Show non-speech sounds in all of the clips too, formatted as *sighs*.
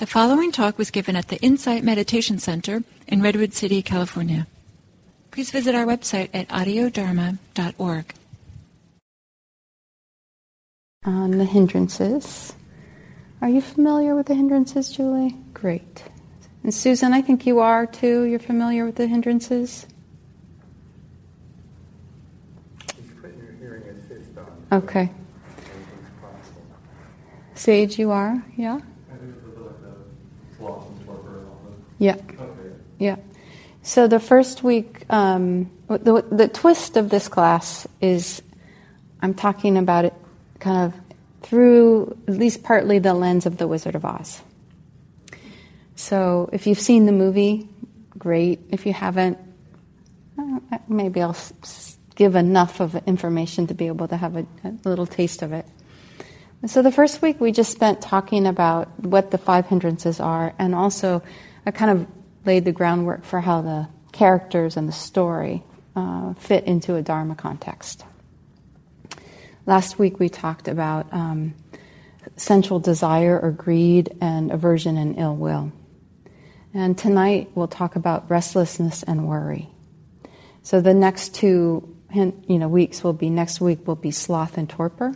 The following talk was given at the Insight Meditation Center in Redwood City, California. Please visit our website at audiodharma.org. On the hindrances. Are you familiar with the hindrances, Julie? Great. And Susan, I think you are too. You're familiar with the hindrances? Okay. Sage, you are? Yeah? Yeah. Yeah. So the first week, um, the, the twist of this class is I'm talking about it kind of through at least partly the lens of the Wizard of Oz. So if you've seen the movie, great. If you haven't, uh, maybe I'll give enough of information to be able to have a, a little taste of it. So the first week we just spent talking about what the five hindrances are and also I kind of laid the groundwork for how the characters and the story uh, fit into a Dharma context. Last week we talked about um, sensual desire or greed and aversion and ill will. And tonight we'll talk about restlessness and worry. So the next two you know, weeks will be next week will be sloth and torpor,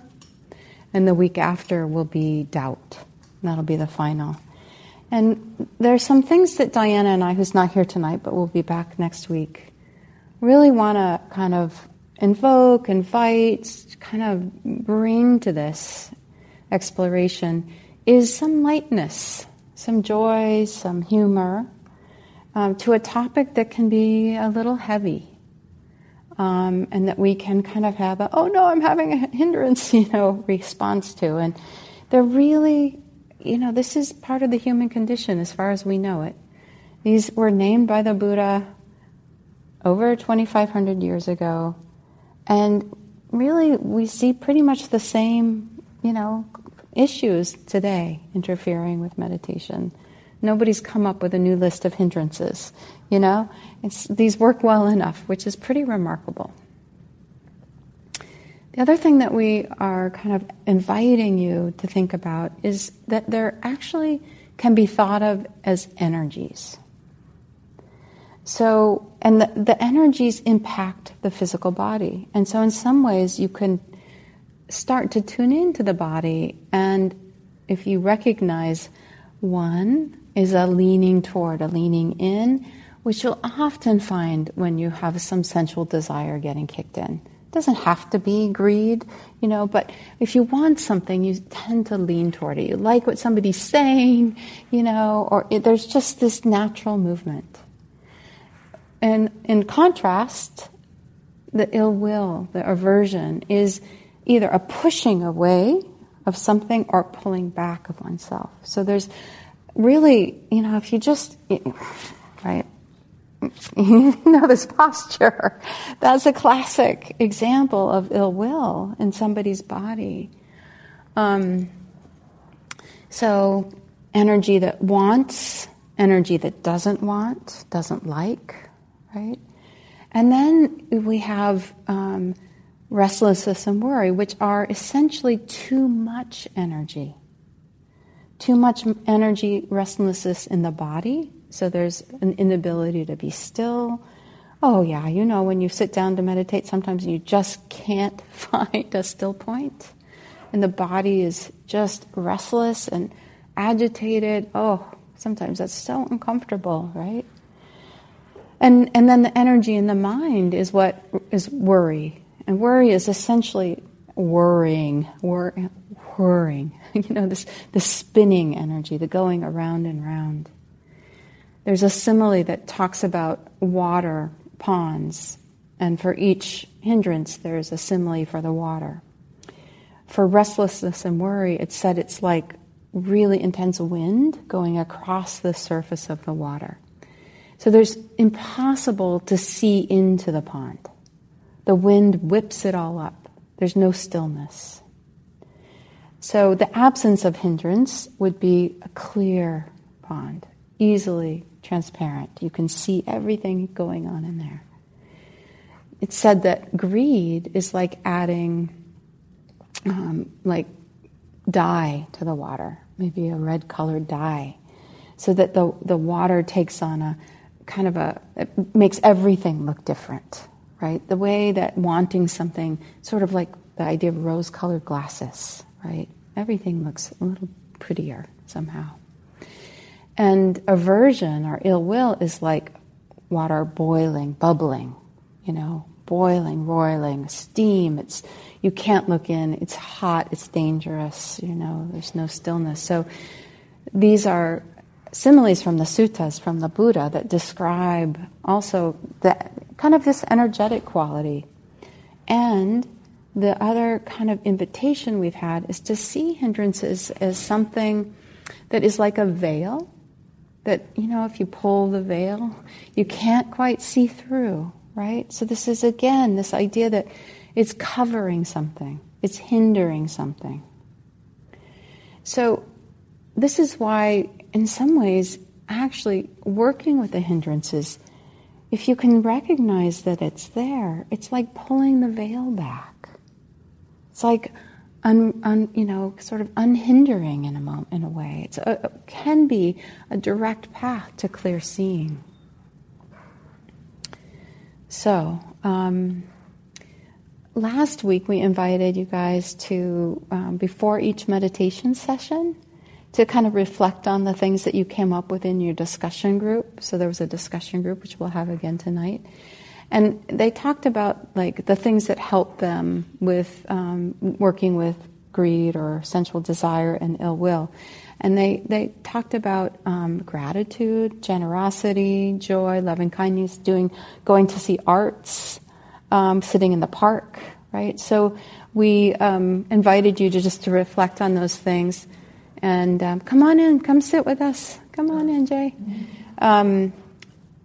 and the week after will be doubt. That'll be the final. And there are some things that Diana and I, who's not here tonight, but will be back next week, really want to kind of invoke, invite, kind of bring to this exploration is some lightness, some joy, some humor um, to a topic that can be a little heavy. Um, and that we can kind of have a, oh no, I'm having a hindrance, *laughs* you know, response to. And they're really you know, this is part of the human condition as far as we know it. These were named by the Buddha over 2,500 years ago. And really, we see pretty much the same, you know, issues today interfering with meditation. Nobody's come up with a new list of hindrances, you know? It's, these work well enough, which is pretty remarkable. The other thing that we are kind of inviting you to think about is that there actually can be thought of as energies. So, and the, the energies impact the physical body. And so, in some ways, you can start to tune into the body. And if you recognize one is a leaning toward, a leaning in, which you'll often find when you have some sensual desire getting kicked in doesn't have to be greed, you know, but if you want something, you tend to lean toward it. You like what somebody's *laughs* saying, you know, or it, there's just this natural movement. And in contrast, the ill will, the aversion, is either a pushing away of something or pulling back of oneself. So there's really, you know, if you just, right, you *laughs* know this posture. That's a classic example of ill will in somebody's body. Um, so, energy that wants, energy that doesn't want, doesn't like, right? And then we have um, restlessness and worry, which are essentially too much energy. Too much energy, restlessness in the body, so there's an inability to be still. Oh, yeah, you know, when you sit down to meditate, sometimes you just can't *laughs* find a still point. And the body is just restless and agitated. Oh, sometimes that's so uncomfortable, right? And, and then the energy in the mind is what is worry. And worry is essentially worrying, wor- whirring, *laughs* you know, this, this spinning energy, the going around and round. There's a simile that talks about water ponds, and for each hindrance, there's a simile for the water. For restlessness and worry, it's said it's like really intense wind going across the surface of the water. So there's impossible to see into the pond. The wind whips it all up. There's no stillness. So the absence of hindrance would be a clear pond, easily transparent. You can see everything going on in there. It's said that greed is like adding, um, like dye to the water, maybe a red colored dye. so that the, the water takes on a kind of a, it makes everything look different, right? The way that wanting something, sort of like the idea of rose colored glasses, right? Everything looks a little prettier somehow. And aversion or ill will is like water boiling, bubbling, you know, boiling, roiling, steam. It's you can't look in. It's hot. It's dangerous. You know, there's no stillness. So these are similes from the suttas from the Buddha that describe also the kind of this energetic quality. And the other kind of invitation we've had is to see hindrances as something that is like a veil that, you know, if you pull the veil, you can't quite see through, right? So, this is again this idea that it's covering something, it's hindering something. So, this is why, in some ways, actually working with the hindrances, if you can recognize that it's there, it's like pulling the veil back. It's like un, un, you know, sort of unhindering in a moment, in a way. It can be a direct path to clear seeing. So, um, last week we invited you guys to, um, before each meditation session, to kind of reflect on the things that you came up with in your discussion group. So there was a discussion group, which we'll have again tonight. And they talked about like the things that help them with um, working with greed or sensual desire and ill will. And they, they talked about um, gratitude, generosity, joy, loving kindness, doing, going to see arts, um, sitting in the park, right? So we um, invited you to just to reflect on those things. And um, come on in, come sit with us. Come on in, Jay.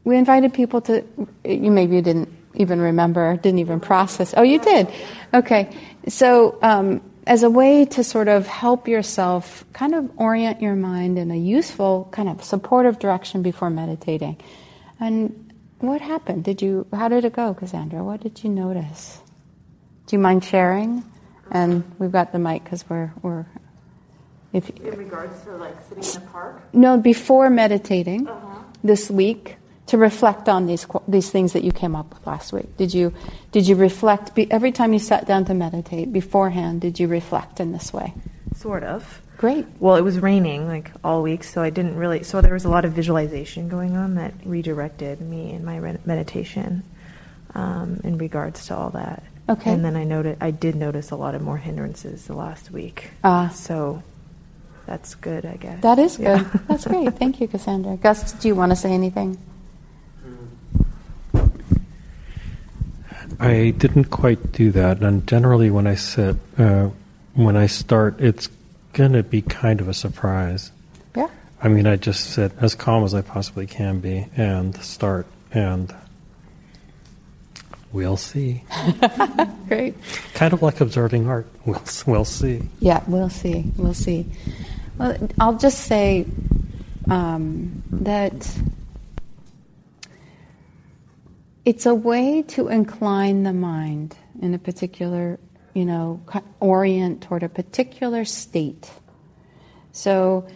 We invited people to, you maybe you didn't even remember, didn't even process. Oh, you did? Okay. So, um, as a way to sort of help yourself kind of orient your mind in a useful, kind of supportive direction before meditating. And what happened? Did you, how did it go, Cassandra? What did you notice? Do you mind sharing? And we've got the mic because we're, we're if, in regards to like sitting in the park? No, before meditating uh-huh. this week, to reflect on these these things that you came up with last week? Did you did you reflect every time you sat down to meditate beforehand? Did you reflect in this way? Sort of. Great. Well, it was raining like all week, so I didn't really. So there was a lot of visualization going on that redirected me in my meditation um, in regards to all that. Okay. And then I noted I did notice a lot of more hindrances the last week. Ah. Uh, so that's good, I guess. That is good. Yeah. that's great. *laughs* Thank you, Cassandra. Gus, do you want to say anything? I didn't quite do that, and generally, when I sit, uh, when I start, it's going to be kind of a surprise. Yeah. I mean, I just sit as calm as I possibly can be and start, and we'll see. *laughs* Great. Kind of like observing art. We'll we'll see. Yeah, we'll see. We'll see. Well, I'll just say um, that it's a way to incline the mind in a particular, you know, orient toward a particular state. So,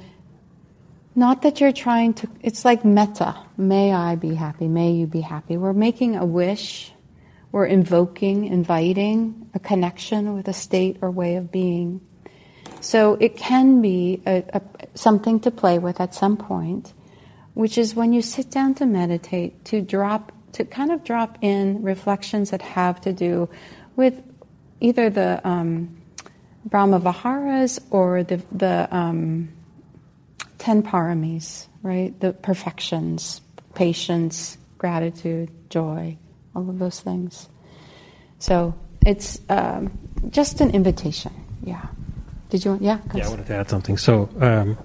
not that you're trying to, it's like metta. May I be happy, may you be happy. We're making a wish, we're invoking, inviting a connection with a state or way of being. So it can be a, a, something to play with at some point, which is when you sit down to meditate, to drop to kind of drop in reflections that have to do with either the um, Brahma Viharas or the, the um, ten paramis, right? The perfections, patience, gratitude, joy, all of those things. So it's um, just an invitation. Yeah. Did you? Want, yeah. Yeah, I wanted to add something. So um,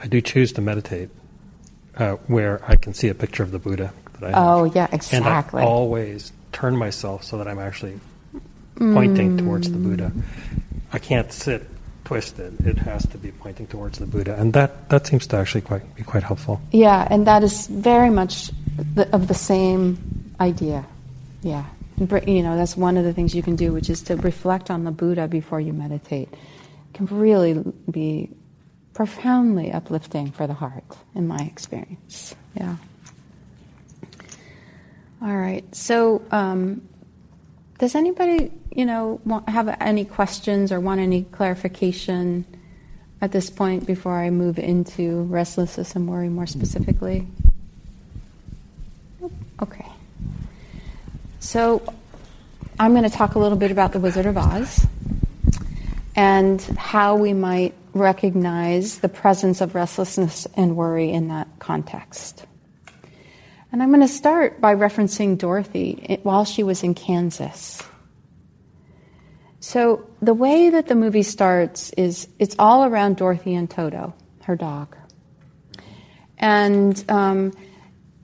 I do choose to meditate uh, where I can see a picture of the Buddha that I have. Oh, yeah, exactly. And I always turn myself so that I'm actually pointing mm. towards the Buddha. I can't sit twisted. It has to be pointing towards the Buddha, and that, that seems to actually quite be quite helpful. Yeah, and that is very much the, of the same idea. Yeah, you know that's one of the things you can do, which is to reflect on the Buddha before you meditate. It can really be profoundly uplifting for the heart, in my experience. Yeah. All right. So, um, does anybody, you know, want, have any questions or want any clarification at this point before I move into restlessness and worry more specifically? Okay. So, I'm going to talk a little bit about the Wizard of Oz and how we might recognize the presence of restlessness and worry in that context. And I'm going to start by referencing Dorothy while she was in Kansas. So, the way that the movie starts is it's all around Dorothy and Toto, her dog. And um,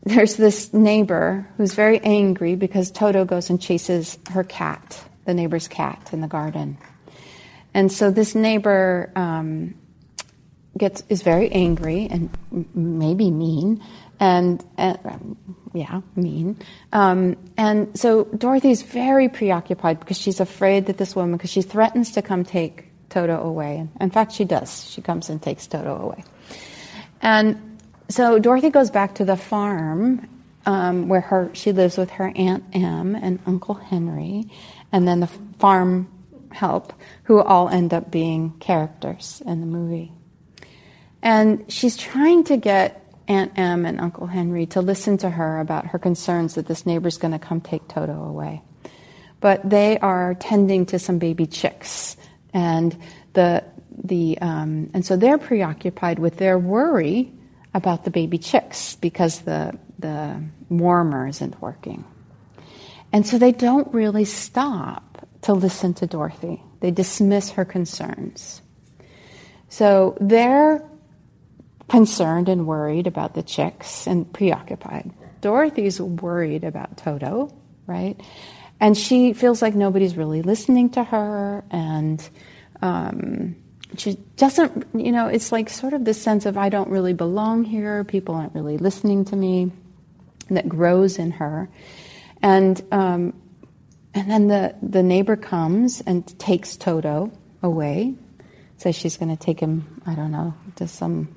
there's this neighbor who's very angry because Toto goes and chases her cat, the neighbor's cat, in the garden. And so this neighbor um, gets is very angry and maybe mean, and, and um, yeah, mean. Um, and so Dorothy's very preoccupied because she's afraid that this woman, because she threatens to come take Toto away. In fact, she does. She comes and takes Toto away. And so Dorothy goes back to the farm um, where her she lives with her aunt Em and Uncle Henry, and then the farm help, who all end up being characters in the movie. And she's trying to get Aunt Em and Uncle Henry to listen to her about her concerns that this neighbor's going to come take Toto away. But they are tending to some baby chicks, and the the um, and so they're preoccupied with their worry about the baby chicks because the the warmer isn't working, and so they don't really stop to listen to Dorothy. They dismiss her concerns. So they're concerned and worried about the chicks and preoccupied. Dorothy's worried about Toto, right? And she feels like nobody's really listening to her, and um, she doesn't, you know, it's like sort of this sense of I don't really belong here, people aren't really listening to me, that grows in her. And um, and then the, the neighbor comes and takes Toto away, says she's going to take him, I don't know, to some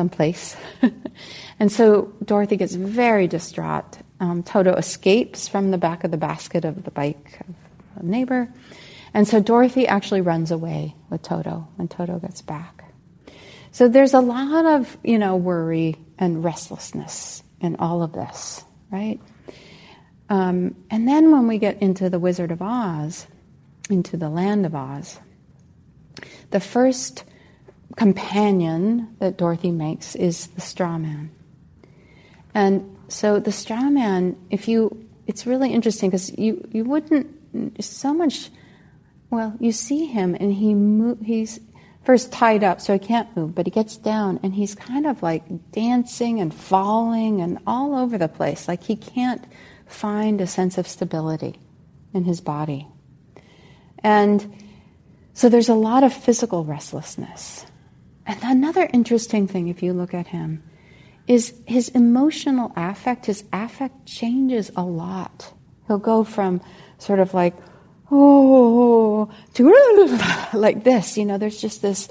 someplace. *laughs* and so Dorothy gets very distraught. Um, Toto escapes from the back of the basket of the bike of a neighbor. And so Dorothy actually runs away with Toto when Toto gets back. So there's a lot of, you know, worry and restlessness in all of this, right? Um, and then when we get into the Wizard of Oz, into the land of Oz, the first companion that Dorothy makes is the straw man. And so the straw man, if you, it's really interesting because you, you wouldn't, so much, well, you see him and he move, he's first tied up so he can't move, but he gets down and he's kind of like dancing and falling and all over the place. Like he can't find a sense of stability in his body. And so there's a lot of physical restlessness. And another interesting thing, if you look at him, is his emotional affect, his affect changes a lot. He'll go from sort of like, oh, to *laughs* like this. You know, there's just this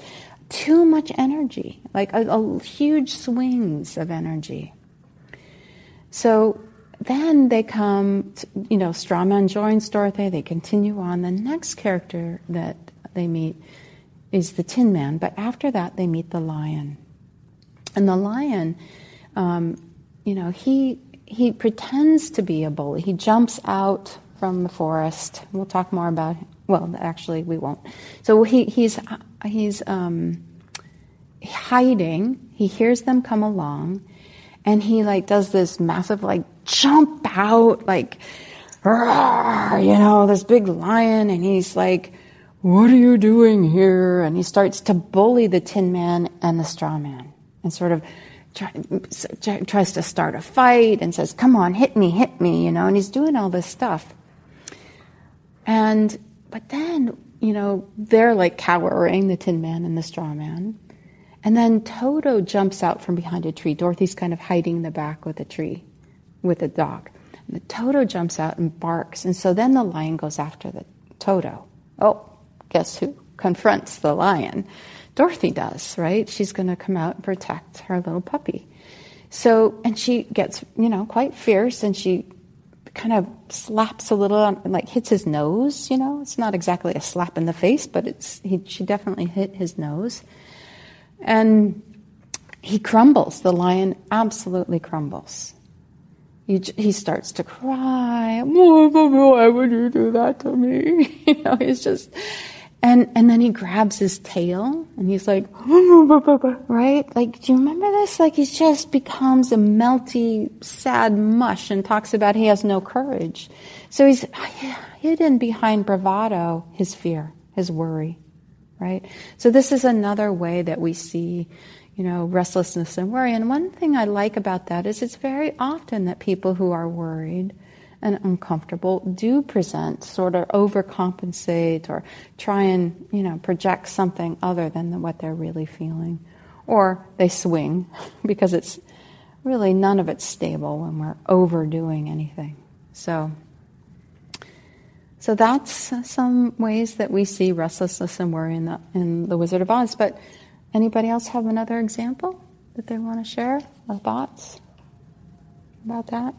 too much energy, like a, a huge swings of energy. So then they come, to, you know, Strawman joins Dorothy, they continue on. The next character that they meet is the Tin Man, but after that they meet the lion. And the lion, um, you know, he, he pretends to be a bully. He jumps out from the forest. We'll talk more about, well, actually, we won't. So he, he's, he's um, hiding. He hears them come along, and he like does this massive like jump out like, you know, this big lion, and he's like, what are you doing here? And he starts to bully the Tin Man and the Straw Man and sort of try, tries to start a fight and says, come on, hit me, hit me, you know, and he's doing all this stuff. And, but then, you know, they're like cowering, the Tin Man and the Straw Man. And then Toto jumps out from behind a tree. Dorothy's kind of hiding in the back with a tree with a dog. And the Toto jumps out and barks. And so then the lion goes after the Toto. Oh, guess who confronts the lion. Dorothy does, right? She's going to come out and protect her little puppy. So, and she gets, you know, quite fierce and she kind of slaps a little, on, like hits his nose, you know. It's not exactly a slap in the face, but it's, he, she definitely hit his nose. And he crumbles. The lion absolutely crumbles. He, he starts to cry. Why would you do that to me? *laughs* you know, he's just, and, and then he grabs his tail and he's like, *laughs* right? Like, do you remember this? Like, he just becomes a melty, sad mush and talks about he has no courage. So he's *sighs* hidden behind bravado, his fear, his worry, right? So this is another way that we see, you know, restlessness and worry. And one thing I like about that is it's very often that people who are worried and uncomfortable do present, sort of overcompensate or try and, you know, project something other than what they're really feeling. Or they swing *laughs* because it's really none of it's stable when we're overdoing anything. So, so that's some ways that we see restlessness and worry in the, in the Wizard of Oz. But anybody else have another example that they want to share or thoughts about that?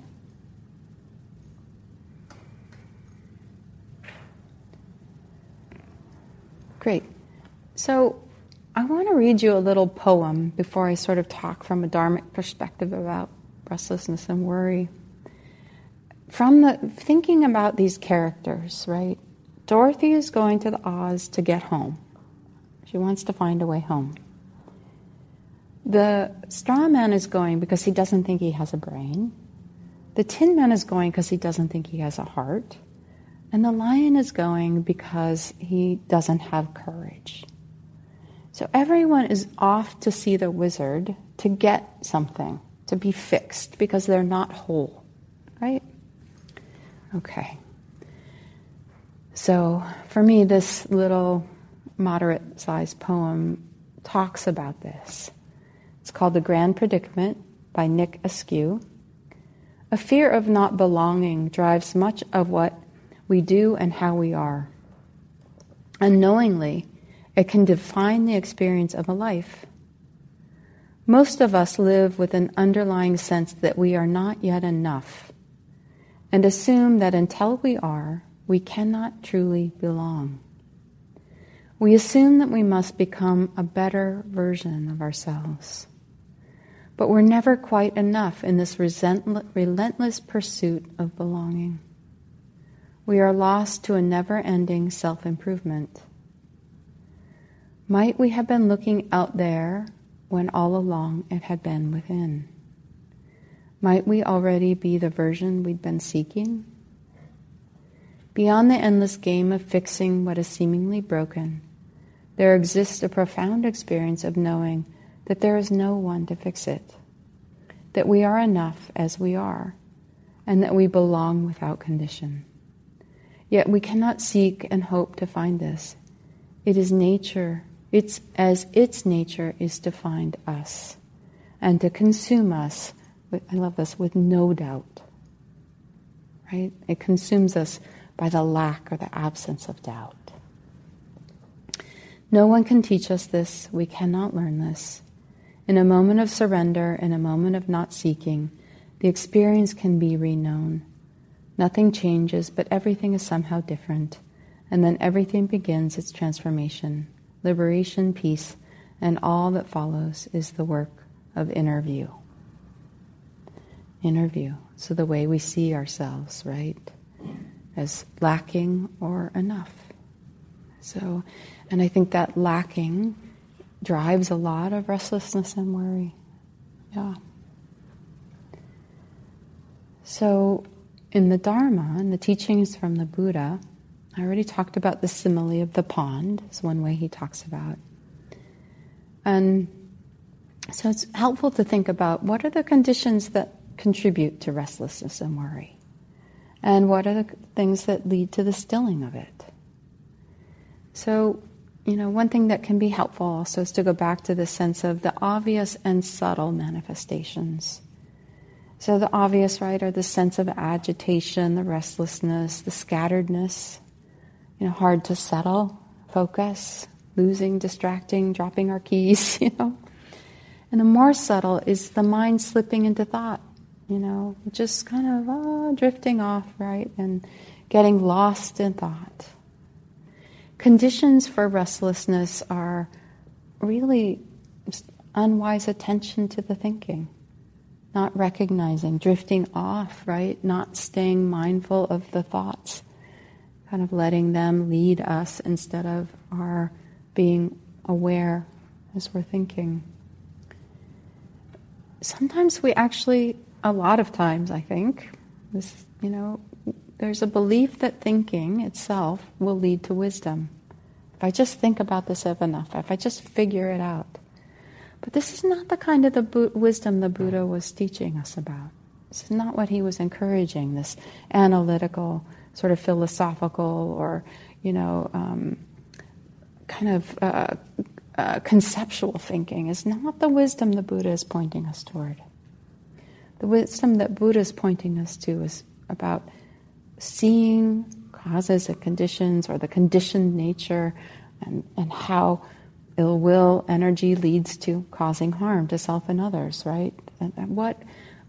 Great. So I want to read you a little poem before I sort of talk from a Dharmic perspective about restlessness and worry. From the thinking about these characters, right? Dorothy is going to the Oz to get home. She wants to find a way home. The straw man is going because he doesn't think he has a brain. The tin man is going because he doesn't think he has a heart. And the lion is going because he doesn't have courage. So everyone is off to see the wizard to get something, to be fixed, because they're not whole, right? Okay. So for me, this little moderate sized poem talks about this. It's called The Grand Predicament by Nick Askew. A fear of not belonging drives much of what we do and how we are. Unknowingly, it can define the experience of a life. Most of us live with an underlying sense that we are not yet enough and assume that until we are, we cannot truly belong. We assume that we must become a better version of ourselves. But we're never quite enough in this relentless pursuit of belonging we are lost to a never ending self improvement. Might we have been looking out there when all along it had been within? Might we already be the version we'd been seeking? Beyond the endless game of fixing what is seemingly broken, there exists a profound experience of knowing that there is no one to fix it, that we are enough as we are, and that we belong without condition. Yet we cannot seek and hope to find this. It is nature, it's as its nature is to find us and to consume us, with, I love this, with no doubt. Right? It consumes us by the lack or the absence of doubt. No one can teach us this. We cannot learn this. In a moment of surrender, in a moment of not seeking, the experience can be reknown. Nothing changes, but everything is somehow different. And then everything begins its transformation. Liberation, peace, and all that follows is the work of inner view. Inner view. So the way we see ourselves, right? As lacking or enough. So, and I think that lacking drives a lot of restlessness and worry. Yeah. So in the Dharma and the teachings from the Buddha, I already talked about the simile of the pond, is one way he talks about. And so it's helpful to think about what are the conditions that contribute to restlessness and worry? And what are the things that lead to the stilling of it? So, you know, one thing that can be helpful also is to go back to the sense of the obvious and subtle manifestations so the obvious, right, are the sense of agitation, the restlessness, the scatteredness, you know, hard to settle focus, losing, distracting, dropping our keys, *laughs* you know. And the more subtle is the mind slipping into thought, you know, just kind of oh, drifting off, right, and getting lost in thought. Conditions for restlessness are really unwise attention to the thinking, not recognizing, drifting off, right, not staying mindful of the thoughts, kind of letting them lead us instead of our being aware as we're thinking sometimes we actually, a lot of times, I think, this, you know, there's a belief that thinking itself will lead to wisdom. If I just think about this enough, if I just figure it out. But this is not the kind of the bu- wisdom the Buddha was teaching us about. This is not what he was encouraging, this analytical, sort of philosophical, or, you know, um, kind of uh, uh, conceptual thinking is not the wisdom the Buddha is pointing us toward. The wisdom that Buddha is pointing us to is about seeing causes and conditions or the conditioned nature and, and how ill will energy leads to causing harm to self and others, right? And, what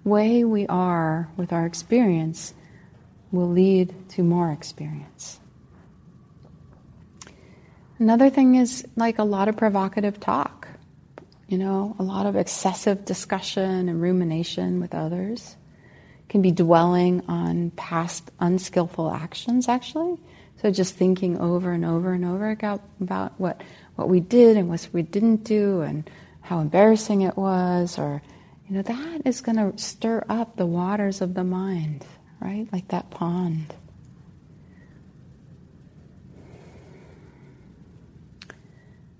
way we are with our experience will lead to more experience. Another thing is like a lot of provocative talk, you know, a lot of excessive discussion and rumination with others. Can be dwelling on past unskillful actions, actually. So just thinking over and over and over about, about what, what we did and what we didn't do and how embarrassing it was, or, you know, that is going to stir up the waters of the mind, right? Like that pond.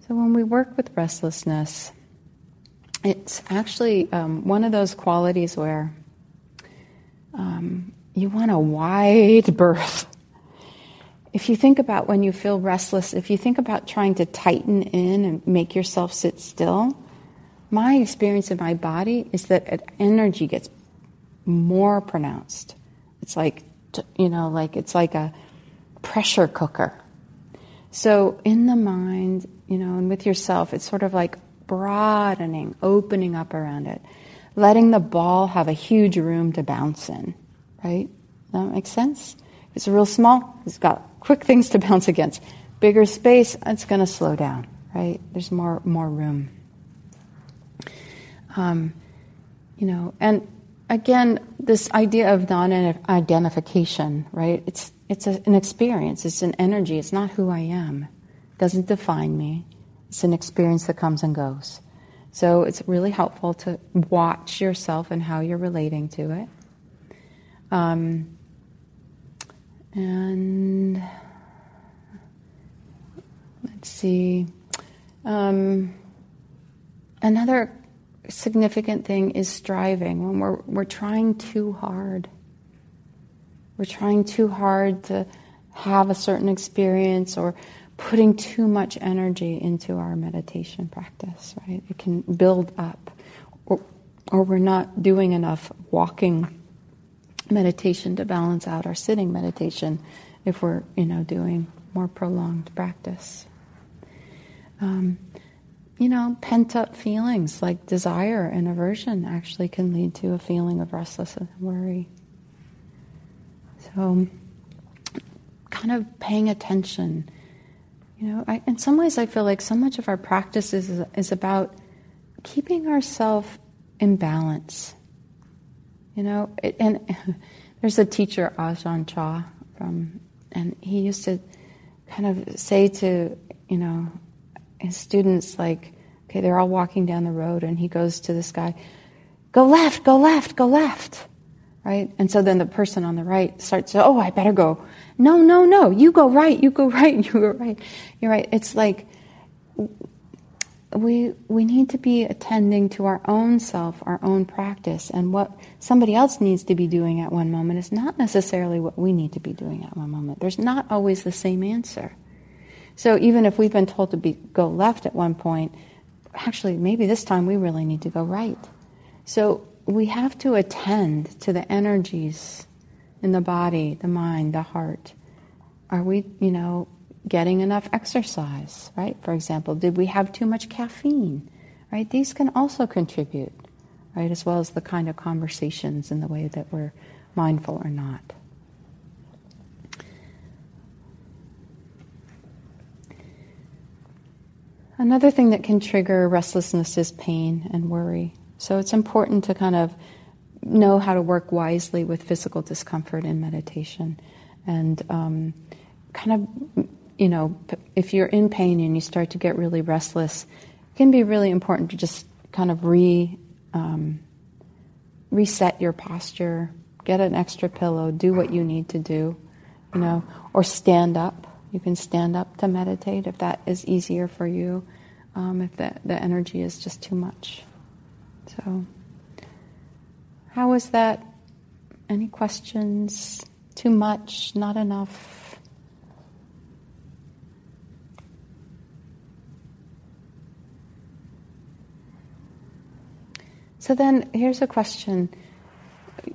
So when we work with restlessness, it's actually um, one of those qualities where um, you want a wide *laughs* berth. If you think about when you feel restless, if you think about trying to tighten in and make yourself sit still, my experience in my body is that energy gets more pronounced. It's like, you know, like it's like a pressure cooker. So in the mind, you know, and with yourself, it's sort of like broadening, opening up around it, letting the ball have a huge room to bounce in, right? That makes sense? If it's real small, it's got quick things to bounce against. Bigger space, it's going to slow down, right? There's more more room. Um, you know, and again, this idea of non-identification, right? It's it's a, an experience. It's an energy. It's not who I am doesn't define me. It's an experience that comes and goes. So it's really helpful to watch yourself and how you're relating to it. Um, and let's see. Um, another significant thing is striving when we're, we're trying too hard. We're trying too hard to have a certain experience or putting too much energy into our meditation practice, right? It can build up. Or, or we're not doing enough walking meditation to balance out our sitting meditation if we're, you know, doing more prolonged practice. Um, you know, pent up feelings like desire and aversion actually can lead to a feeling of restlessness and worry. So, kind of paying attention you know, I, in some ways, I feel like so much of our practice is, is about keeping ourselves in balance. You know, it, and *laughs* there's a teacher, Ajahn Chah, from, and he used to kind of say to, you know, his students, like, okay, they're all walking down the road, and he goes to this guy, go left, go left, go left, right? And so then the person on the right starts to, oh, I better go no, no, no. You go right. You go right. *laughs* You go right. You're right. It's like we we need to be attending to our own self, our own practice, and what somebody else needs to be doing at one moment is not necessarily what we need to be doing at one moment. There's not always the same answer. So even if we've been told to be go left at one point, actually maybe this time we really need to go right. So we have to attend to the energies in the body, the mind, the heart? Are we, you know, getting enough exercise, right? For example, did we have too much caffeine, right? These can also contribute, right? As well as the kind of conversations and the way that we're mindful or not. Another thing that can trigger restlessness is pain and worry. So it's important to kind of know how to work wisely with physical discomfort in meditation. And um, kind of, you know, if you're in pain and you start to get really restless, it can be really important to just kind of re, um, reset your posture, get an extra pillow, do what you need to do, you know, or stand up. You can stand up to meditate if that is easier for you, um, if the, the energy is just too much. So, how was that? Any questions? Too much? Not enough? So then here's a question.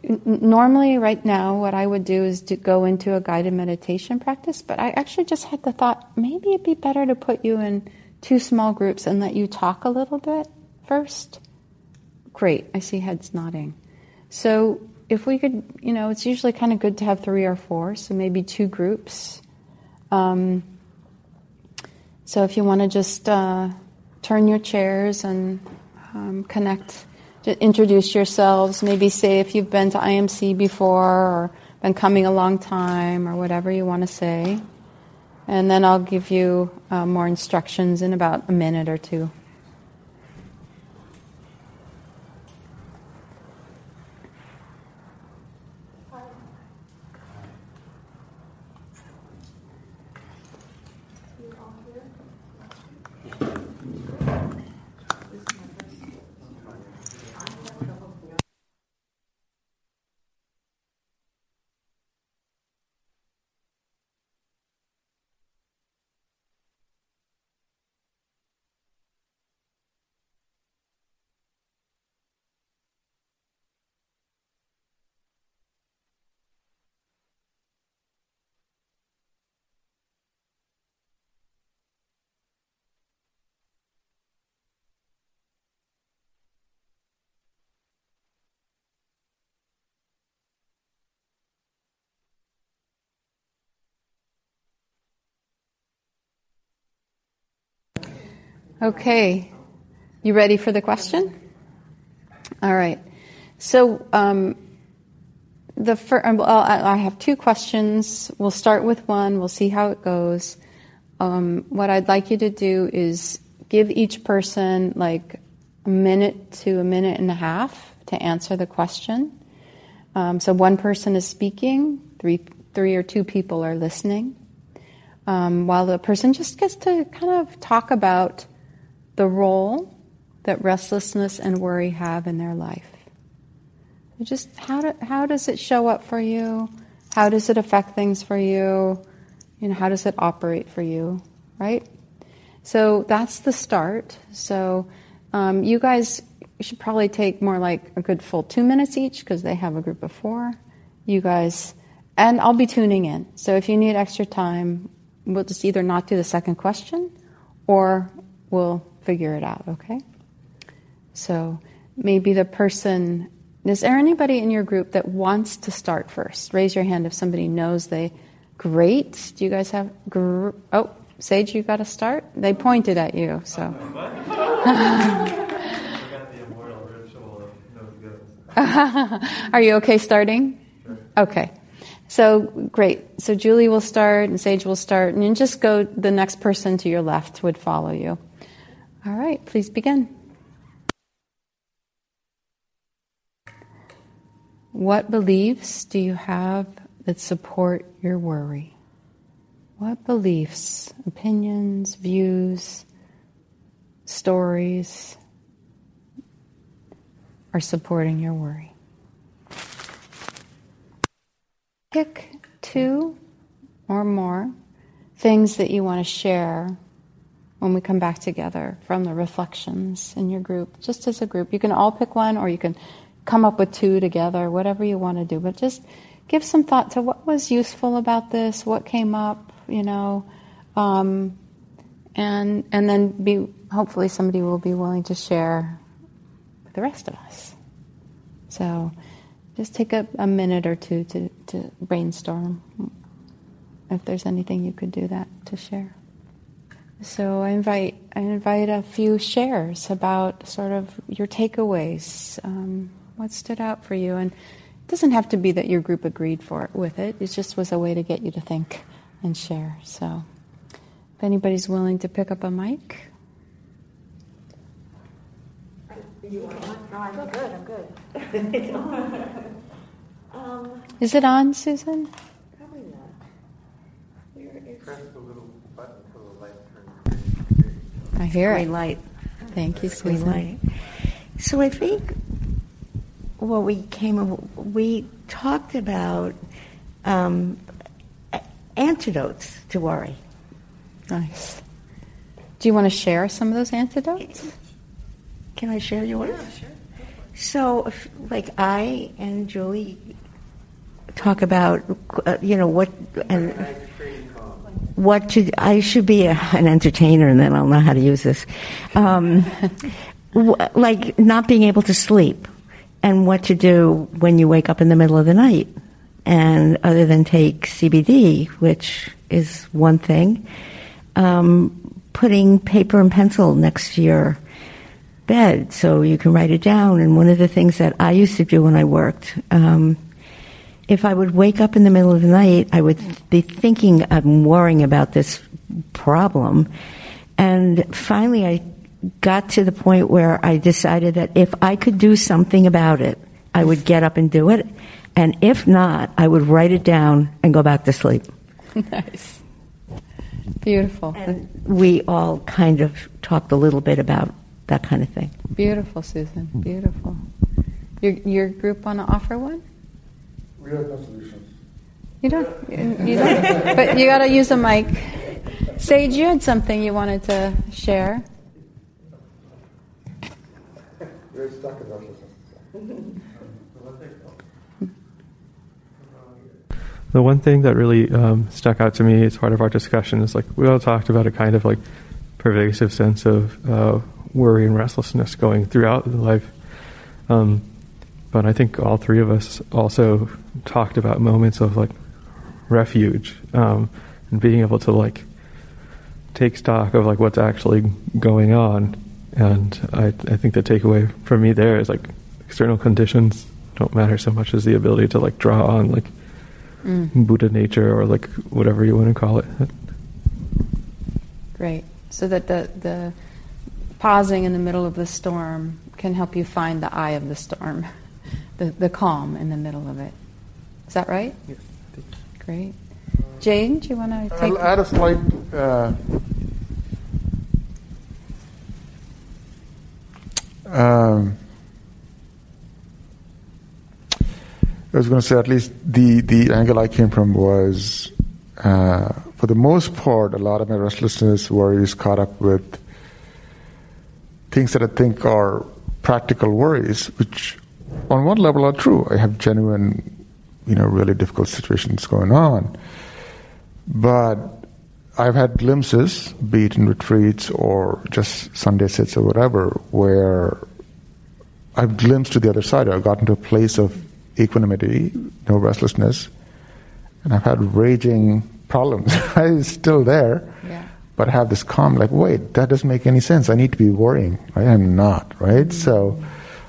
Normally right now what i would do is to go into a guided meditation practice but i actually just had the thought maybe it'd be better to put you in two small groups and let you talk a little bit first. Great. I see heads nodding. So if we could you know it's usually kind of good to have three or four so maybe two groups. Um, so if you want to just uh, turn your chairs and um, connect introduce yourselves, maybe say if you've been to IMC before or been coming a long time or whatever you want to say. And then I'll give you uh, more instructions in about a minute or two. Okay. You ready for the question? All right. So, um, the fir- uh, well, I have two questions. We'll start with one. We'll see how it goes. Um, what I'd like you to do is give each person like a minute to a minute and a half to answer the question. Um, so one person is speaking, three, three or two people are listening, um, while the person just gets to kind of talk about the role that restlessness and worry have in their life. Just how, do, how does it show up for you? How does it affect things for you? Know, how does it operate for you, right? So that's the start. So um, you guys should probably take more like a good full two minutes each because they have a group of four. You guys, and I'll be tuning in. So if you need extra time, we'll just either not do the second question or we'll figure it out, okay? So maybe the person, is there anybody in your group that wants to start first? Raise your hand if somebody knows they, great. Do you guys have, gr- oh, Sage, you got to start? They pointed at you, so. *laughs* Are you okay starting? Okay. So great. So Julie will start and Sage will start, and then just go. The next person to your left would follow you. All right, please begin. What beliefs do you have that support your worry? What beliefs, opinions, views, stories are supporting your worry? Pick two or more things that you want to share when we come back together from the reflections in your group, just as a group. You can all pick one or you can come up with two together, whatever you want to do, but just give some thought to what was useful about this, what came up, you know, Um, and and then be hopefully somebody will be willing to share with the rest of us. So just take a, a minute or two to, to brainstorm if there's anything you could do that to share. So I invite I invite a few shares about sort of your takeaways, um, what stood out for you, and it doesn't have to be that your group agreed for it with it. It just was a way to get you to think and share. So if anybody's willing to pick up a mic. You want one? No, I'm good. I'm good. um, Is it on, Susan? probably not. Where is Press the little button for the light turn. I hear green it. light? Thank you, Green light. So I think what we came, we talked about um, antidotes to worry. Nice. Do you want to share some of those antidotes? Can I share yours? Yeah, sure. So, if- like I and Julie talk about, uh, you know, what and what to. I should be a, an entertainer, and then I'll know how to use this. Um, like not being able to sleep, and what to do when you wake up in the middle of the night, and other than take CBD, which is one thing. Um, putting paper and pencil next to your bed so you can write it down. And one of the things that I used to do when I worked, um, if I would wake up in the middle of the night, I would be thinking and worrying about this problem. And finally, I got to the point where I decided that if I could do something about it, I would get up and do it. And if not, I would write it down and go back to sleep. *laughs* nice. Beautiful. And we all kind of talked a little bit about that kind of thing. Beautiful, Susan. Beautiful. Your, your group want to offer one? We have no solutions. You don't? You don't? but you got to use a mic. Sage, you had something you wanted to share. We're stuck in restlessness. The one thing that really um, stuck out to me as part of our discussion is like we all talked about a kind of like pervasive sense of uh, worry and restlessness going throughout life. Um, but I think all three of us also talked about moments of like refuge um, and being able to like take stock of like what's actually going on. And I, I think the takeaway for me there is like external conditions don't matter so much as the ability to like draw on like Buddha nature or like whatever you want to call it. Great. So that the, the pausing in the middle of the storm can help you find the eye of the storm, the, the calm in the middle of it. Is that right? Yes. Great. Jane, do you want to take? I'll add a slight. Uh, um, I was going to say at least the, the angle I came from was, uh, for the most part, a lot of my restlessness, worries caught up with things that I think are practical worries, which on one level are true. I have genuine, you know, really difficult situations going on. But I've had glimpses, be it in retreats or just Sunday sits or whatever, where I've glimpsed to the other side. I've gotten to a place of equanimity, no restlessness, and I've had raging problems. *laughs* it's still there, Yeah. but I have this calm, like, wait, that doesn't make any sense. I need to be worrying. Right? I'm not, right? Mm-hmm. So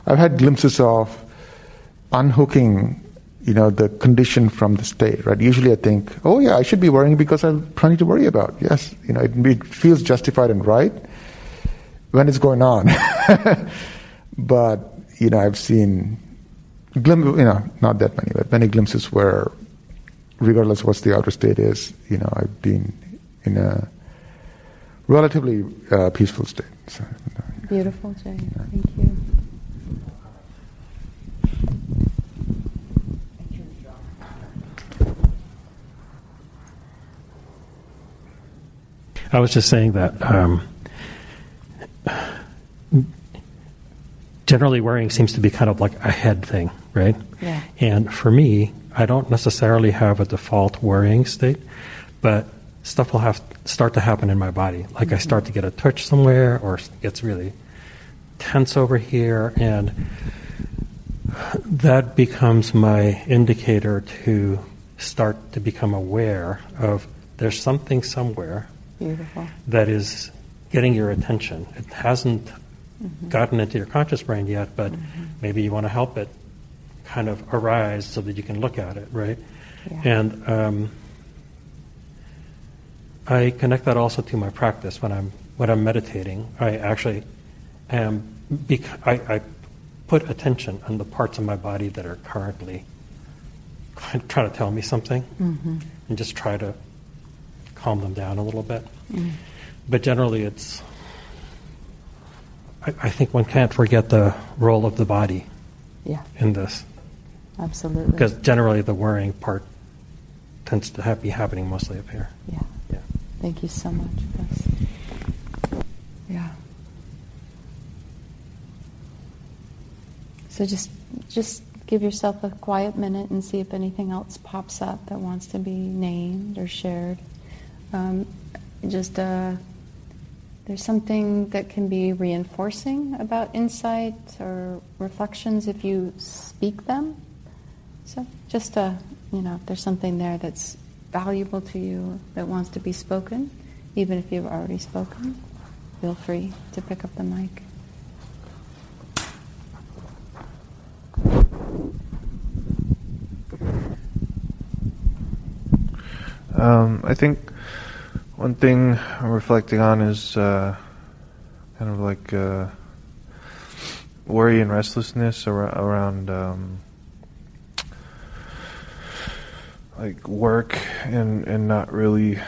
I've had glimpses of unhooking you know the condition from the state right? Usually i think oh yeah i should be worrying because i have plenty to worry about. Yes you know it, it feels justified and right when it's going on. *laughs* But you know i've seen glim- you know not that many but many glimpses where regardless what the outer state is you know i've been in a relatively uh, peaceful state. So, Beautiful, Jane. Thank you. I was just saying that um, generally worrying seems to be kind of like a head thing, right? Yeah. And for me, I don't necessarily have a default worrying state, but stuff will have start to happen in my body. Like mm-hmm. I start to get a twitch somewhere, or it gets really tense over here, and that becomes my indicator to start to become aware of there's something somewhere Beautiful. that is getting your attention. It hasn't mm-hmm. gotten into your conscious brain yet, but mm-hmm. maybe you want to help it kind of arise so that you can look at it, right? Yeah. And um, I connect that also to my practice when I'm when I'm meditating. I actually am. Bec- I, I put attention on the parts of my body that are currently *laughs* trying to tell me something, mm-hmm. and just try to calm them down a little bit. Mm. But generally, it's. I, I, think one can't forget the role of the body. Yeah. In this. Absolutely. Because generally, the worrying part tends to have, be happening mostly up here. Yeah. Yeah. Thank you so much. Yes. Yeah. So just just give yourself a quiet minute and see if anything else pops up that wants to be named or shared. Um, just uh, there's something that can be reinforcing about insight or reflections if you speak them. So just uh, you know, if there's something there that's valuable to you that wants to be spoken, even if you've already spoken, feel free to pick up the mic. Um, I think one thing I'm reflecting on is uh, kind of like uh, worry and restlessness ar- around um, like work and and not really,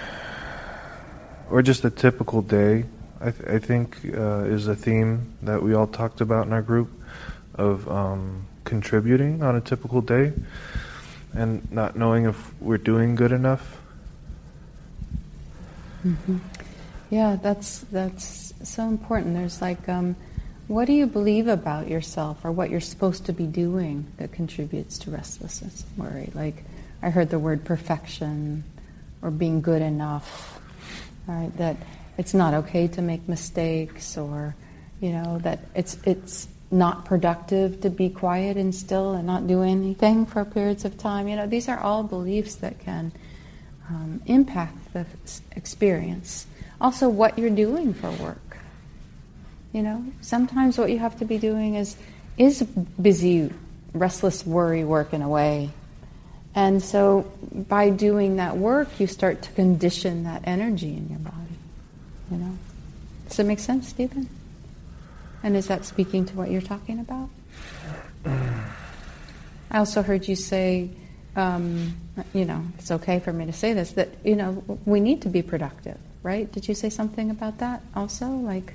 or just a typical day. I, th- I think uh, is a theme that we all talked about in our group of um, contributing on a typical day and not knowing if we're doing good enough Mm-hmm. Yeah, that's that's so important. There's like, um, what do you believe about yourself, or what you're supposed to be doing that contributes to restlessness, and worry? Like, I heard the word perfection, or being good enough. Right? That it's not okay to make mistakes, or you know that it's it's not productive to be quiet and still and not do anything for periods of time. You know, these are all beliefs that can um, impact the experience. Also, what you're doing for work. You know, sometimes what you have to be doing is is busy, restless worry work in a way. And so, by doing that work, you start to condition that energy in your body. You know, does that make sense, Stephen? And is that speaking to what you're talking about? I also heard you say um, you know, it's okay for me to say this, that, you know, we need to be productive, right? Did you say something about that also? Like,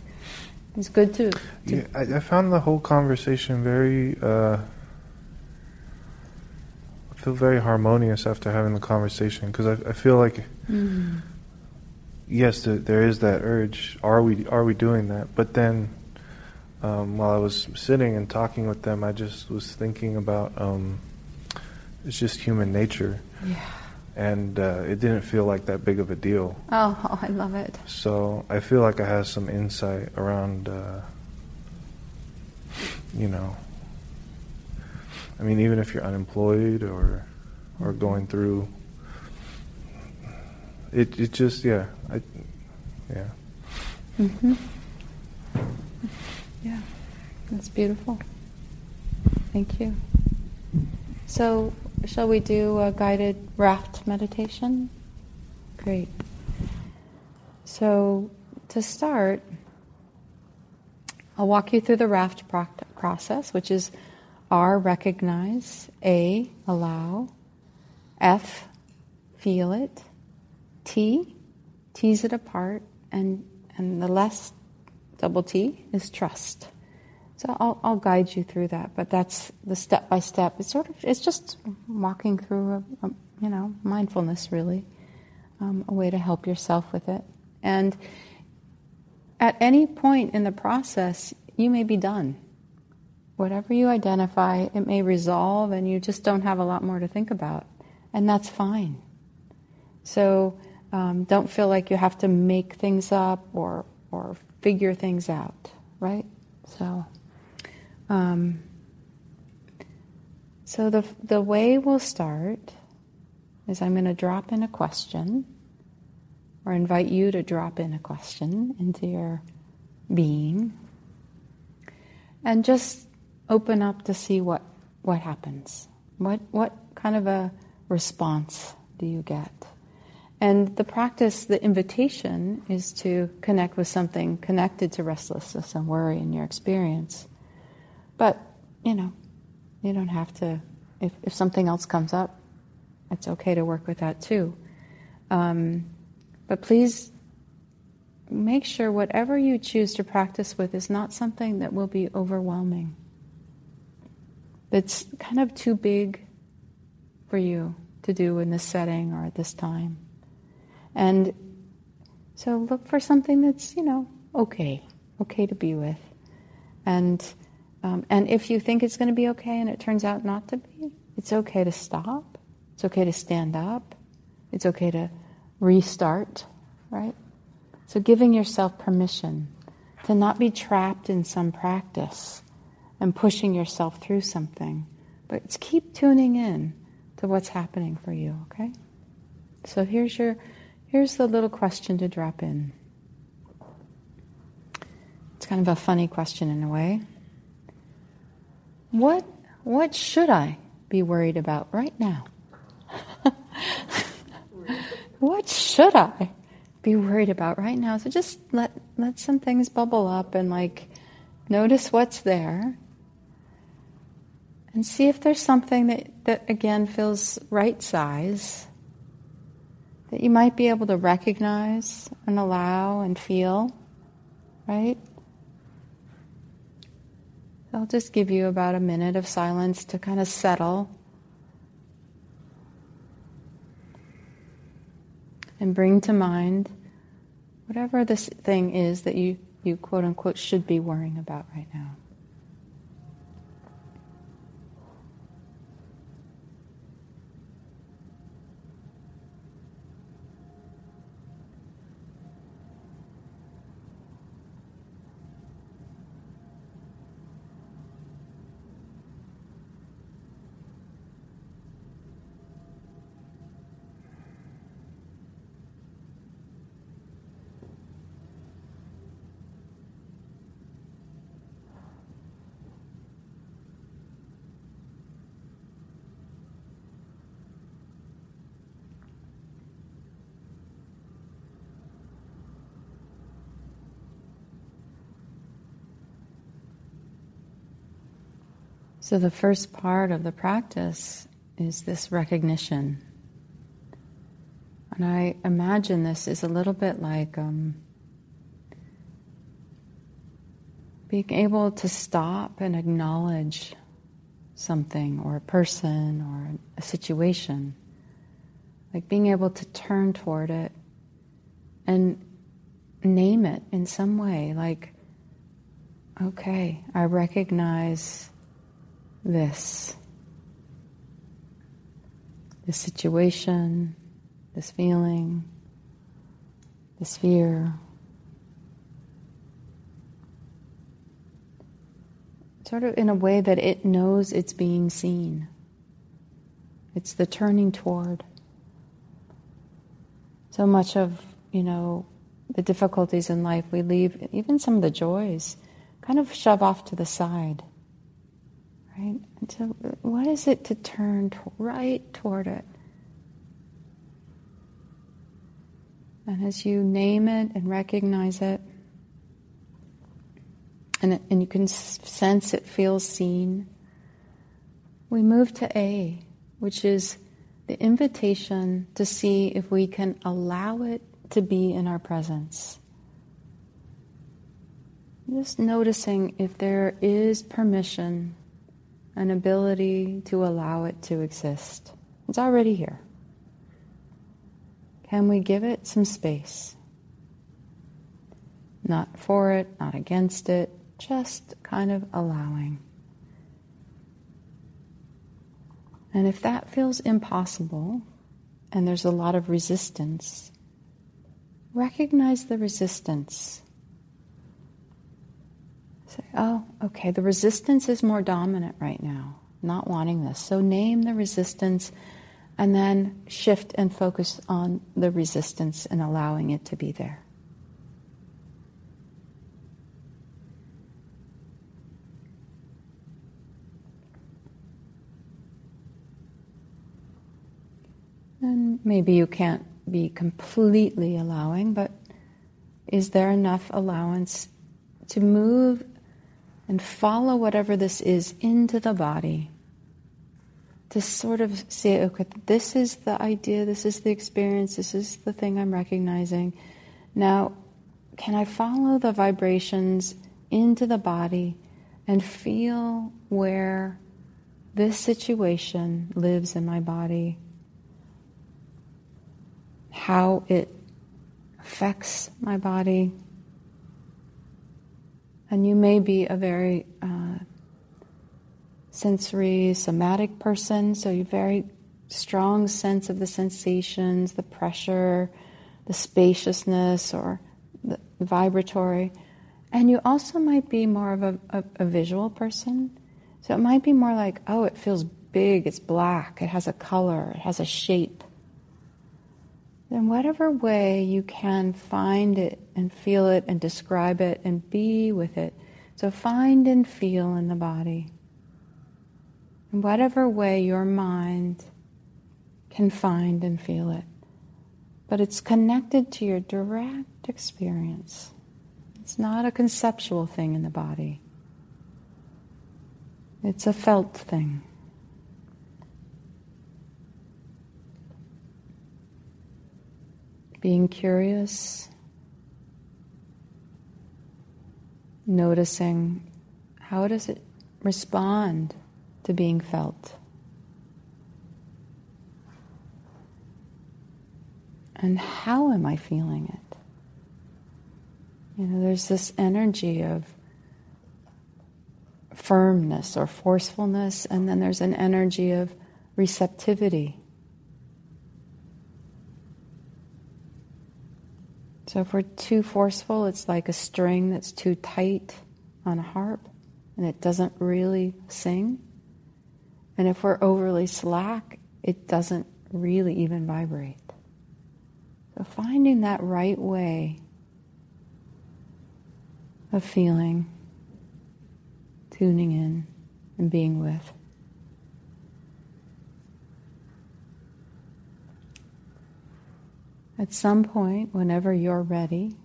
it's good to. to yeah, I, I, found the whole conversation very. Uh, I feel very harmonious after having the conversation because I, I, feel like. Mm. Yes, there, there is that urge. Are we are we doing that? But then, um, while I was sitting and talking with them, I just was thinking about um, it's just human nature. Yeah. And uh, it didn't feel like that big of a deal. Oh, oh I love it. So I feel like I have some insight around, uh, you know, I mean, even if you're unemployed or or mm-hmm. going through, it it just yeah, I yeah. Mhm. Yeah, that's beautiful. Thank you. So Shall we do a guided raft meditation? Great. So, to start, I'll walk you through the raft process, which is R, recognize, A, allow, F, feel it, T, tease it apart, and, and the last double T is trust. So I'll, I'll guide you through that, but that's the step by step. It's sort of it's just walking through a, a you know mindfulness really, um, a way to help yourself with it. And at any point in the process, you may be done. Whatever you identify, it may resolve, and you just don't have a lot more to think about, and that's fine. So Um, don't feel like you have to make things up or or figure things out, right? So, um, so the the way we'll start is I'm going to drop in a question, or invite you to drop in a question into your being, and just open up to see what what happens. What what kind of a response do you get? And the practice, the invitation is to connect with something connected to restlessness and worry in your experience. But, you know, you don't have to, if, if something else comes up, it's okay to work with that too. Um, but please make sure whatever you choose to practice with is not something that will be overwhelming. That's kind of too big for you to do in this setting or at this time. And so look for something that's, you know, okay, okay to be with. And, um, and if you think it's going to be okay and it turns out not to be, it's okay to stop. It's okay to stand up. It's okay to restart, right? So giving yourself permission to not be trapped in some practice and pushing yourself through something, but keep tuning in to what's happening for you, okay? So here's your here's the little question to drop in. It's kind of a funny question in a way. What what should I be worried about right now? *laughs* what should I be worried about right now? So just let let some things bubble up and like notice what's there and see if there's something that, that again feels right size that you might be able to recognize and allow and feel, right? I'll just give you about a minute of silence to kind of settle and bring to mind whatever this thing is that you, you quote unquote should be worrying about right now. So, the first part of the practice is this recognition. And I imagine this is a little bit like um, being able to stop and acknowledge something or a person or a situation. Like being able to turn toward it and name it in some way. Like, okay, I recognize this, this situation, this feeling, this fear. Sort of in a way that it knows it's being seen. It's the turning toward. So much of, you know, the difficulties in life we leave, even some of the joys, kind of shove off to the side. Right? And so, uh, what is it to turn right toward it? And as you name it and recognize it, and, it, and you can sense it feels seen, we move to A, which is the invitation to see if we can allow it to be in our presence. Just noticing if there is permission an ability to allow it to exist. It's already here. Can we give it some space? Not for it, not against it, just kind of allowing. And if that feels impossible and there's a lot of resistance, recognize the resistance. Say, oh, okay, the resistance is more dominant right now, not wanting this. So name the resistance and then shift and focus on the resistance and allowing it to be there. And maybe you can't be completely allowing, but is there enough allowance to move and follow whatever this is into the body? To sort of say, okay, this is the idea, this is the experience, this is the thing I'm recognizing. Now, can I follow the vibrations into the body and feel where this situation lives in my body? how it affects my body. And you may be a very uh, sensory, somatic person, so you very strong sense of the sensations, the pressure, the spaciousness, or the vibratory. And you also might be more of a, a, a visual person. So it might be more like, oh, it feels big, it's black, it has a color, it has a shape in whatever way you can find it and feel it and describe it and be with it. So find and feel in the body. In whatever way your mind can find and feel it. But it's connected to your direct experience. It's not a conceptual thing in the body. It's a felt thing. Being curious, noticing how does it respond to being felt. And how am I feeling it? You know, there's this energy of firmness or forcefulness, and then there's an energy of receptivity. So if we're too forceful, it's like a string that's too tight on a harp and it doesn't really sing. And if we're overly slack, it doesn't really even vibrate. So finding that right way of feeling, tuning in, and being with. At some point, whenever you're ready,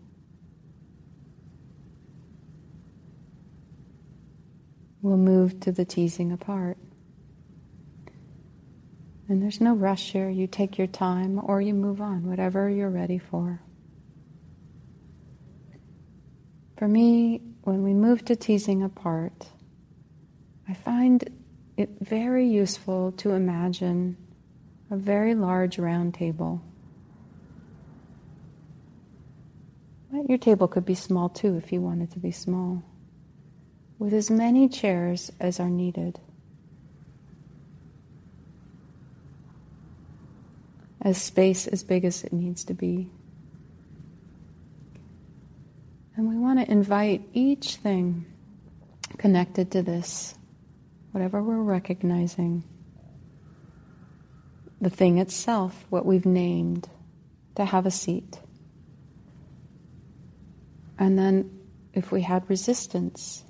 we'll move to the teasing apart. And there's no rush here. You take your time or you move on, whatever you're ready for. For me, when we move to teasing apart, I find it very useful to imagine a very large round table Your table could be small too if you want it to be small, with as many chairs as are needed. As space as big as it needs to be. And we want to invite each thing connected to this, whatever we're recognizing, the thing itself, what we've named, to have a seat. And then if we had resistance,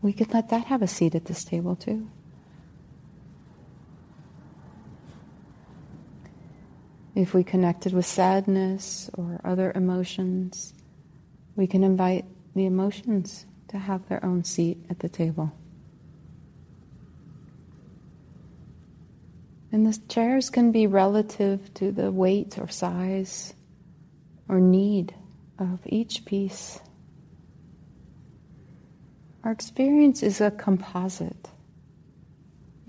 we could let that have a seat at this table too. If we connected with sadness or other emotions, we can invite the emotions to have their own seat at the table. And the chairs can be relative to the weight or size or need of each piece. Our experience is a composite,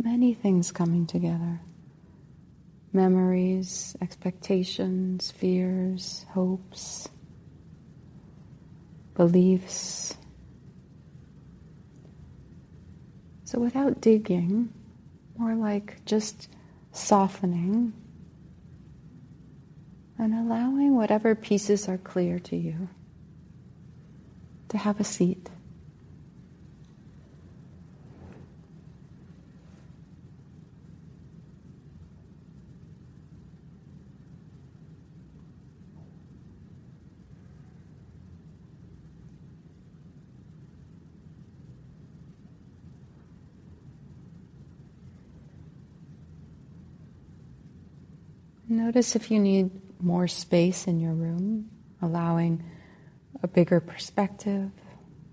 many things coming together memories, expectations, fears, hopes, beliefs. So, without digging, more like just softening, And allowing whatever pieces are clear to you to have a seat. Notice if you need more space in your room, allowing a bigger perspective,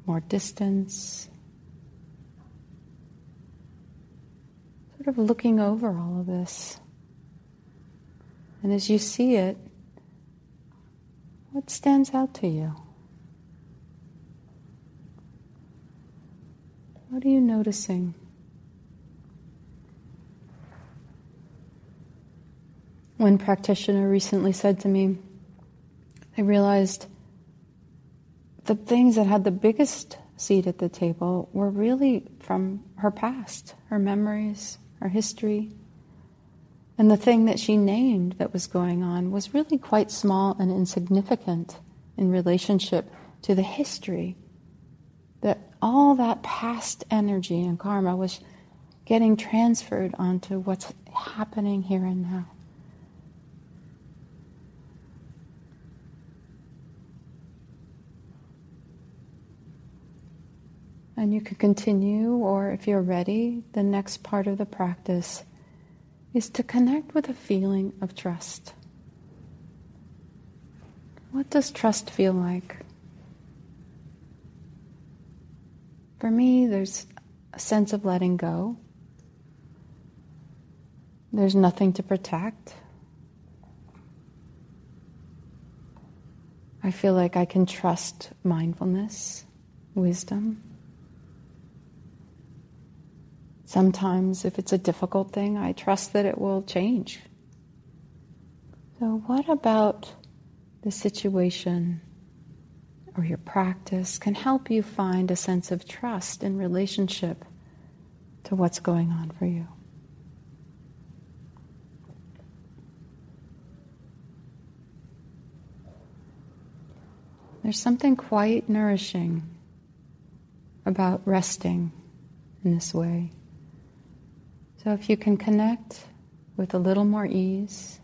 more distance. Sort of looking over all of this. And as you see it, what stands out to you? What are you noticing? One practitioner recently said to me, I realized the things that had the biggest seat at the table were really from her past, her memories, her history. And the thing that she named that was going on was really quite small and insignificant in relationship to the history. That all that past energy and karma was getting transferred onto what's happening here and now. And you can continue, or if you're ready, the next part of the practice is to connect with a feeling of trust. What does trust feel like? For me, there's a sense of letting go. There's nothing to protect. I feel like I can trust mindfulness, wisdom. Sometimes, if it's a difficult thing, I trust that it will change. So, what about the situation or your practice can help you find a sense of trust in relationship to what's going on for you? There's something quite nourishing about resting in this way. So if you can connect with a little more ease,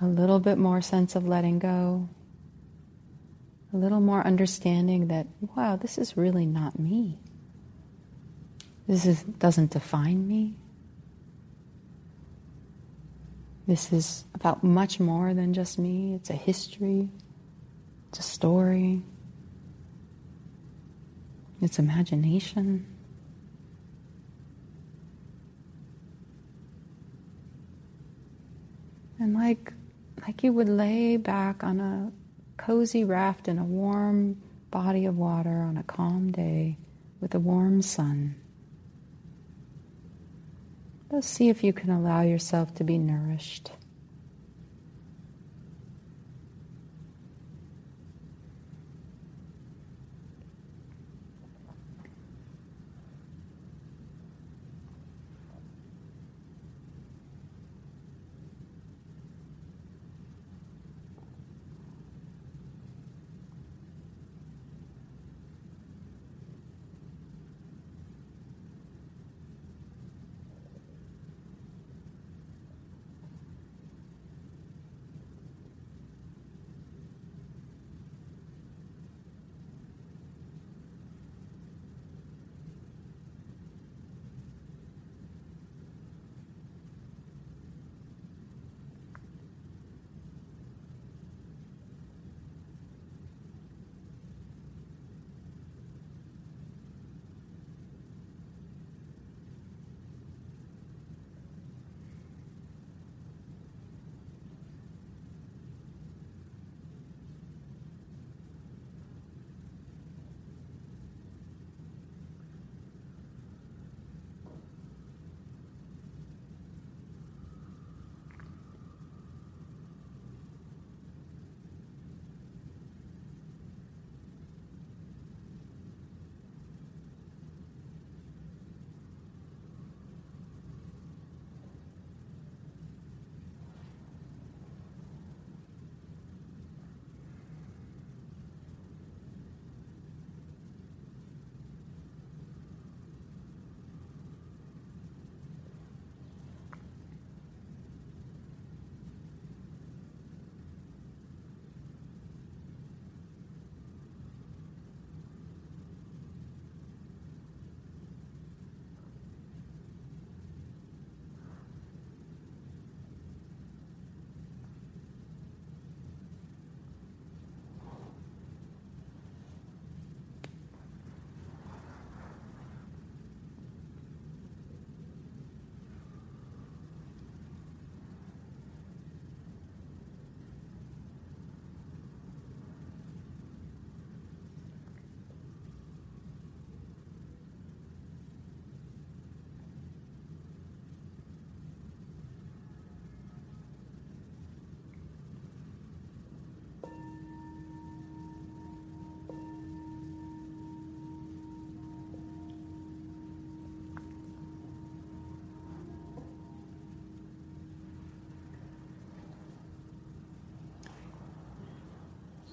a little bit more sense of letting go, a little more understanding that, wow, this is really not me. This is, doesn't define me. This is about much more than just me. It's a history, it's a story, it's imagination. And like, like you would lay back on a cozy raft in a warm body of water on a calm day with a warm sun. Let's see if you can allow yourself to be nourished.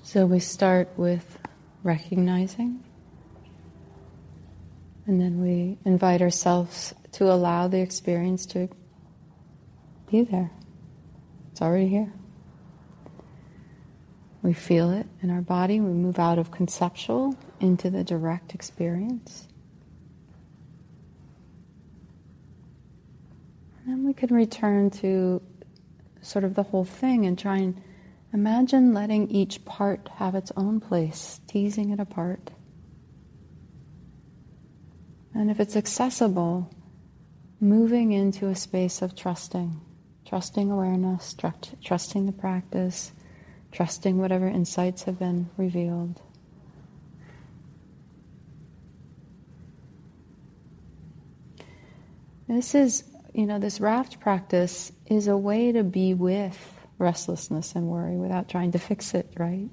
So we start with recognizing, and then we invite ourselves to allow the experience to be there. It's already here. We feel it in our body. We move out of conceptual into the direct experience. And then we can return to sort of the whole thing and try and imagine letting each part have its own place, teasing it apart. And if it's accessible, moving into a space of trusting, trusting awareness, trusting the practice, trusting whatever insights have been revealed. This is, you know, this raft practice is a way to be with restlessness and worry without trying to fix it, right?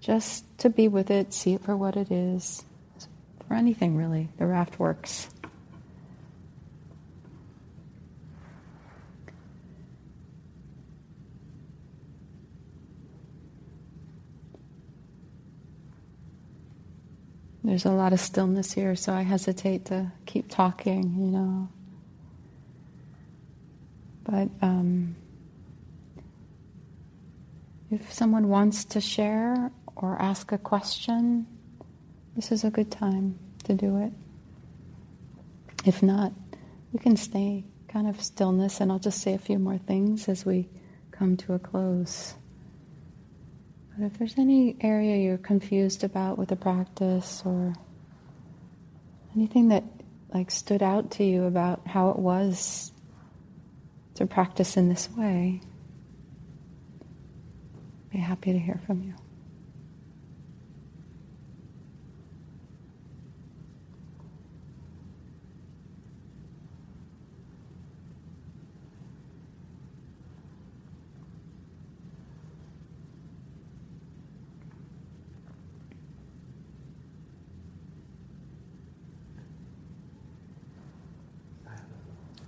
Just to be with it, see it for what it is. For anything, really, the raft works. There's a lot of stillness here, so I hesitate to keep talking, you know. But um, if someone wants to share or ask a question, this is a good time to do it. If not, we can stay kind of stillness, and I'll just say a few more things as we come to a close. But if there's any area you're confused about with the practice or anything that like stood out to you about how it was to practice in this way, be happy to hear from you.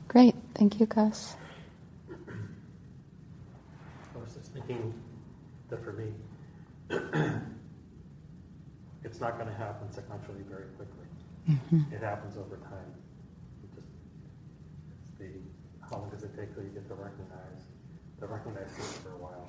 Great, thank you, Gus. I was just thinking that for me, it's not going to happen sequentially very quickly. Mm-hmm. It happens over time. It just, the, how long does it take till you get to recognize, to recognize things for a while?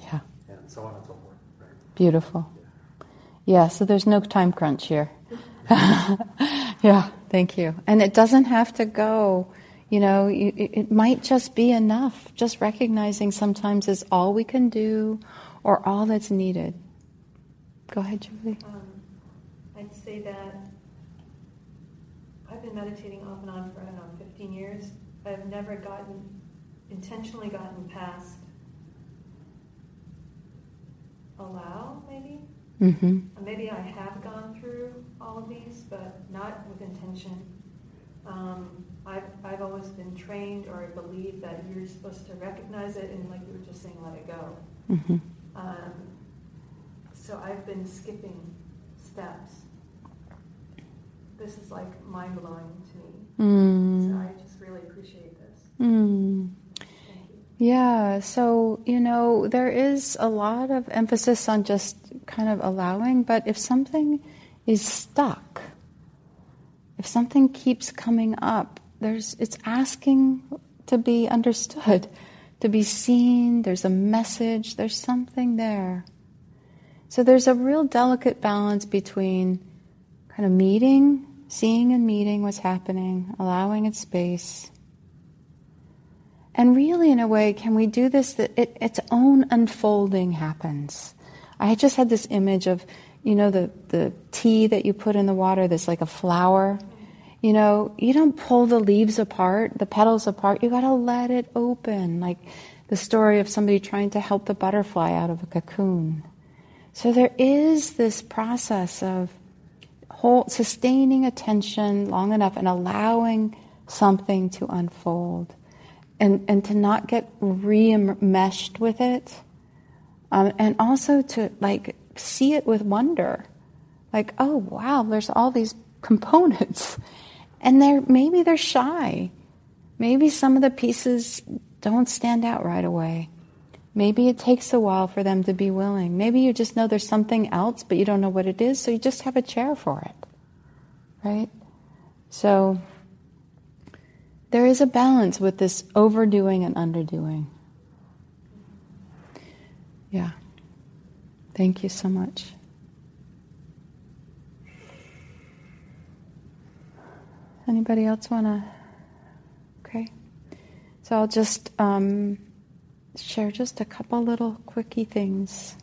Yeah. And so on and so forth. Right? Beautiful. Yeah. yeah, so there's no time crunch here. *laughs* yeah, thank you. And it doesn't have to go you know, it might just be enough. Just recognizing sometimes is all we can do or all that's needed. Go ahead, Julie. Um, I'd say that I've been meditating off and on for, I don't know, 15 years. I've never gotten, intentionally gotten past allow, maybe. Mm-hmm. Maybe I have gone through all of these, but not with intention. Um, I've, I've always been trained or I believe that you're supposed to recognize it and, like you were just saying, let it go. Mm-hmm. Um, so I've been skipping steps. This is like mind blowing to me. Mm. So I just really appreciate this. Mm. Yeah, so, you know, there is a lot of emphasis on just kind of allowing, but if something is stuck, if something keeps coming up, there's, it's asking to be understood, to be seen. There's a message, there's something there. So there's a real delicate balance between kind of meeting, seeing and meeting what's happening, allowing it space. And really, in a way, can we do this that it, its own unfolding happens? I just had this image of, you know, the, the tea that you put in the water that's like a flower you know, you don't pull the leaves apart, the petals apart. You got to let it open, like the story of somebody trying to help the butterfly out of a cocoon. So there is this process of hold, sustaining attention long enough and allowing something to unfold, and and to not get re-meshed with it, um, and also to like see it with wonder, like oh wow, there's all these components and they're maybe they're shy. Maybe some of the pieces don't stand out right away. Maybe it takes a while for them to be willing. Maybe you just know there's something else, but you don't know what it is, so you just have a chair for it. Right? So, there is a balance with this overdoing and underdoing. Yeah. Thank you so much. Anybody else want to? Okay. So I'll just um, share just a couple little quickie things.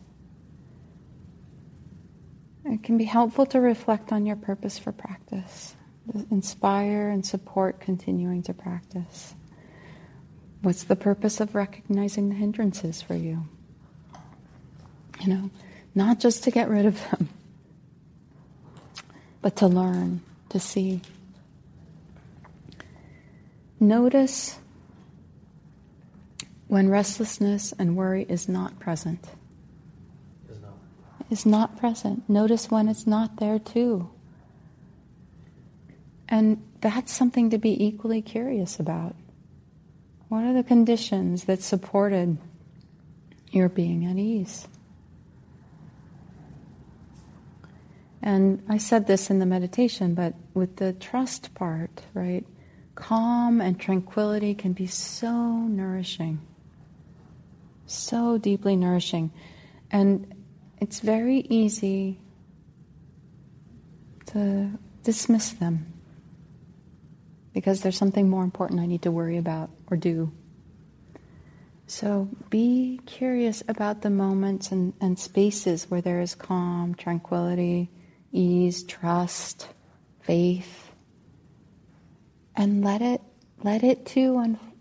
It can be helpful to reflect on your purpose for practice, inspire and support continuing to practice. What's the purpose of recognizing the hindrances for you? You know, not just to get rid of them, but to learn, to see. Notice when restlessness and worry is not present. Is not. Is not present. Notice when it's not there too. And that's something to be equally curious about. What are the conditions that supported your being at ease? And I said this in the meditation, but with the trust part, right? Calm and tranquility can be so nourishing, so deeply nourishing. And it's very easy to dismiss them because there's something more important I need to worry about or do. So be curious about the moments and, and spaces where there is calm, tranquility, ease, trust, faith, and let it let it too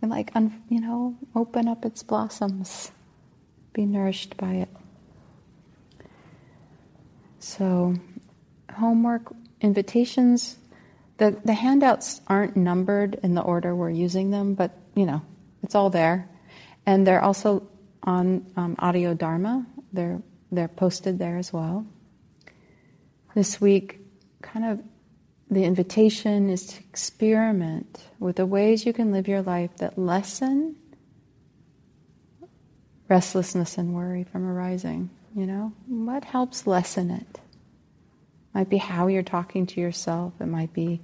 un, like un, you know open up its blossoms, be nourished by it. So, homework invitations. The, the handouts aren't numbered in the order we're using them, but you know, it's all there. And they're also on um, Audio Dharma. They're, they're posted there as well this week, kind of the invitation is to experiment with the ways you can live your life that lessen restlessness and worry from arising. You know, what helps lessen it? Might be how you're talking to yourself. It might be,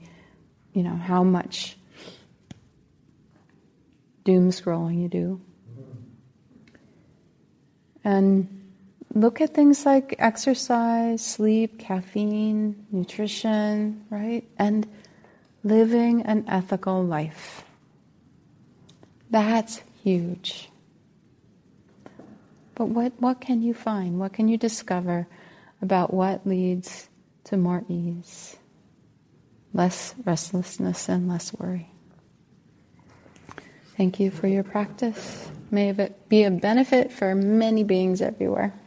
you know, how much doom scrolling you do. And look at things like exercise, sleep, caffeine, nutrition, right? And living an ethical life. That's huge. But what, what can you find? What can you discover about what leads to more ease, less restlessness, and less worry? Thank you for your practice. May it be a benefit for many beings everywhere.